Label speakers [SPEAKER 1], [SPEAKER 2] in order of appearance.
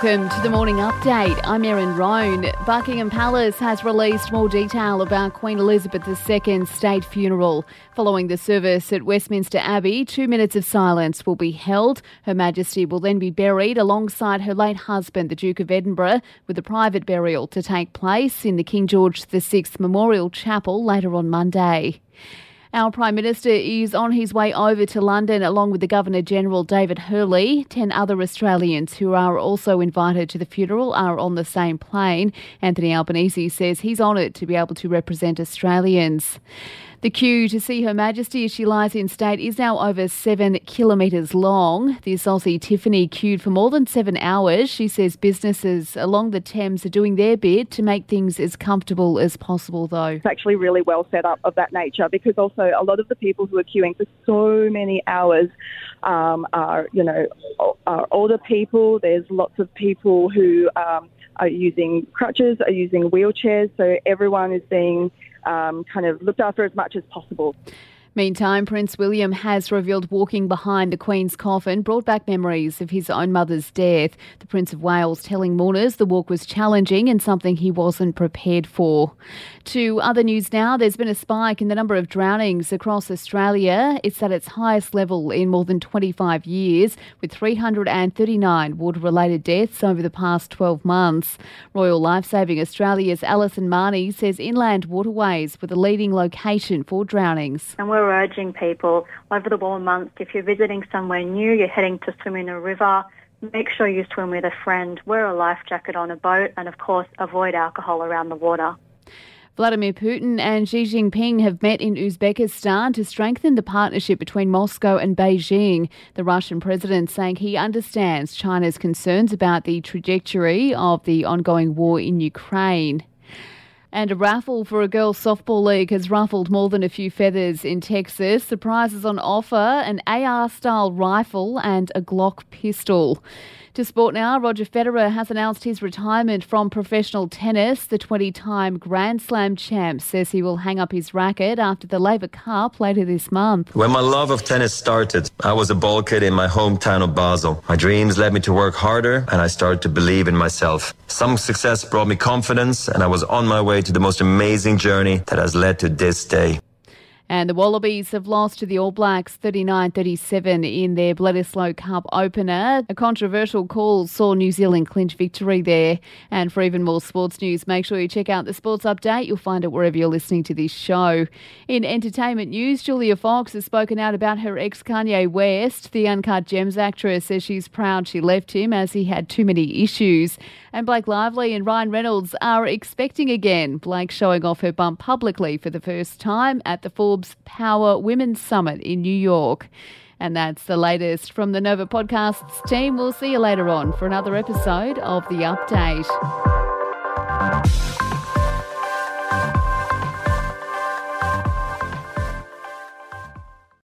[SPEAKER 1] Welcome to the morning update. I'm Erin Roan. Buckingham Palace has released more detail about Queen Elizabeth II's state funeral. Following the service at Westminster Abbey, two minutes of silence will be held. Her Majesty will then be buried alongside her late husband, the Duke of Edinburgh, with a private burial to take place in the King George VI Memorial Chapel later on Monday. Our Prime Minister is on his way over to London along with the Governor General David Hurley. Ten other Australians who are also invited to the funeral are on the same plane. Anthony Albanese says he's honoured to be able to represent Australians. The queue to see Her Majesty as she lies in state is now over seven kilometres long. This Aussie Tiffany queued for more than seven hours. She says businesses along the Thames are doing their bit to make things as comfortable as possible, though.
[SPEAKER 2] It's actually really well set up of that nature because also a lot of the people who are queuing for so many hours um, are, you know, are older people. There's lots of people who um, are using crutches, are using wheelchairs. So everyone is being um, kind of looked after as much as possible.
[SPEAKER 1] Meantime, Prince William has revealed walking behind the Queen's coffin brought back memories of his own mother's death. The Prince of Wales telling mourners the walk was challenging and something he wasn't prepared for. To other news now, there's been a spike in the number of drownings across Australia. It's at its highest level in more than 25 years, with 339 water related deaths over the past 12 months. Royal Lifesaving Australia's Alison Marnie says inland waterways were the leading location for drownings.
[SPEAKER 3] And we're urging people over the warm months, if you're visiting somewhere new, you're heading to swim in a river, make sure you swim with a friend, wear a life jacket on a boat, and of course, avoid alcohol around the water.
[SPEAKER 1] Vladimir Putin and Xi Jinping have met in Uzbekistan to strengthen the partnership between Moscow and Beijing. The Russian president saying he understands China's concerns about the trajectory of the ongoing war in Ukraine. And a raffle for a girls' softball league has ruffled more than a few feathers in Texas. The prizes on offer an AR style rifle and a Glock pistol. To sport now, Roger Federer has announced his retirement from professional tennis. The 20 time Grand Slam champ says he will hang up his racket after the Laver Cup later this month.
[SPEAKER 4] When my love of tennis started, I was a ball kid in my hometown of Basel. My dreams led me to work harder and I started to believe in myself. Some success brought me confidence and I was on my way to the most amazing journey that has led to this day.
[SPEAKER 1] And the Wallabies have lost to the All Blacks 39 37 in their Bledisloe Cup opener. A controversial call saw New Zealand clinch victory there. And for even more sports news, make sure you check out the Sports Update. You'll find it wherever you're listening to this show. In entertainment news, Julia Fox has spoken out about her ex Kanye West. The Uncut Gems actress says she's proud she left him as he had too many issues. And Blake Lively and Ryan Reynolds are expecting again. Blake showing off her bump publicly for the first time at the Forbes Forbes Power Women's Summit in New York. And that's the latest from the Nova Podcasts team. We'll see you later on for another episode of The Update.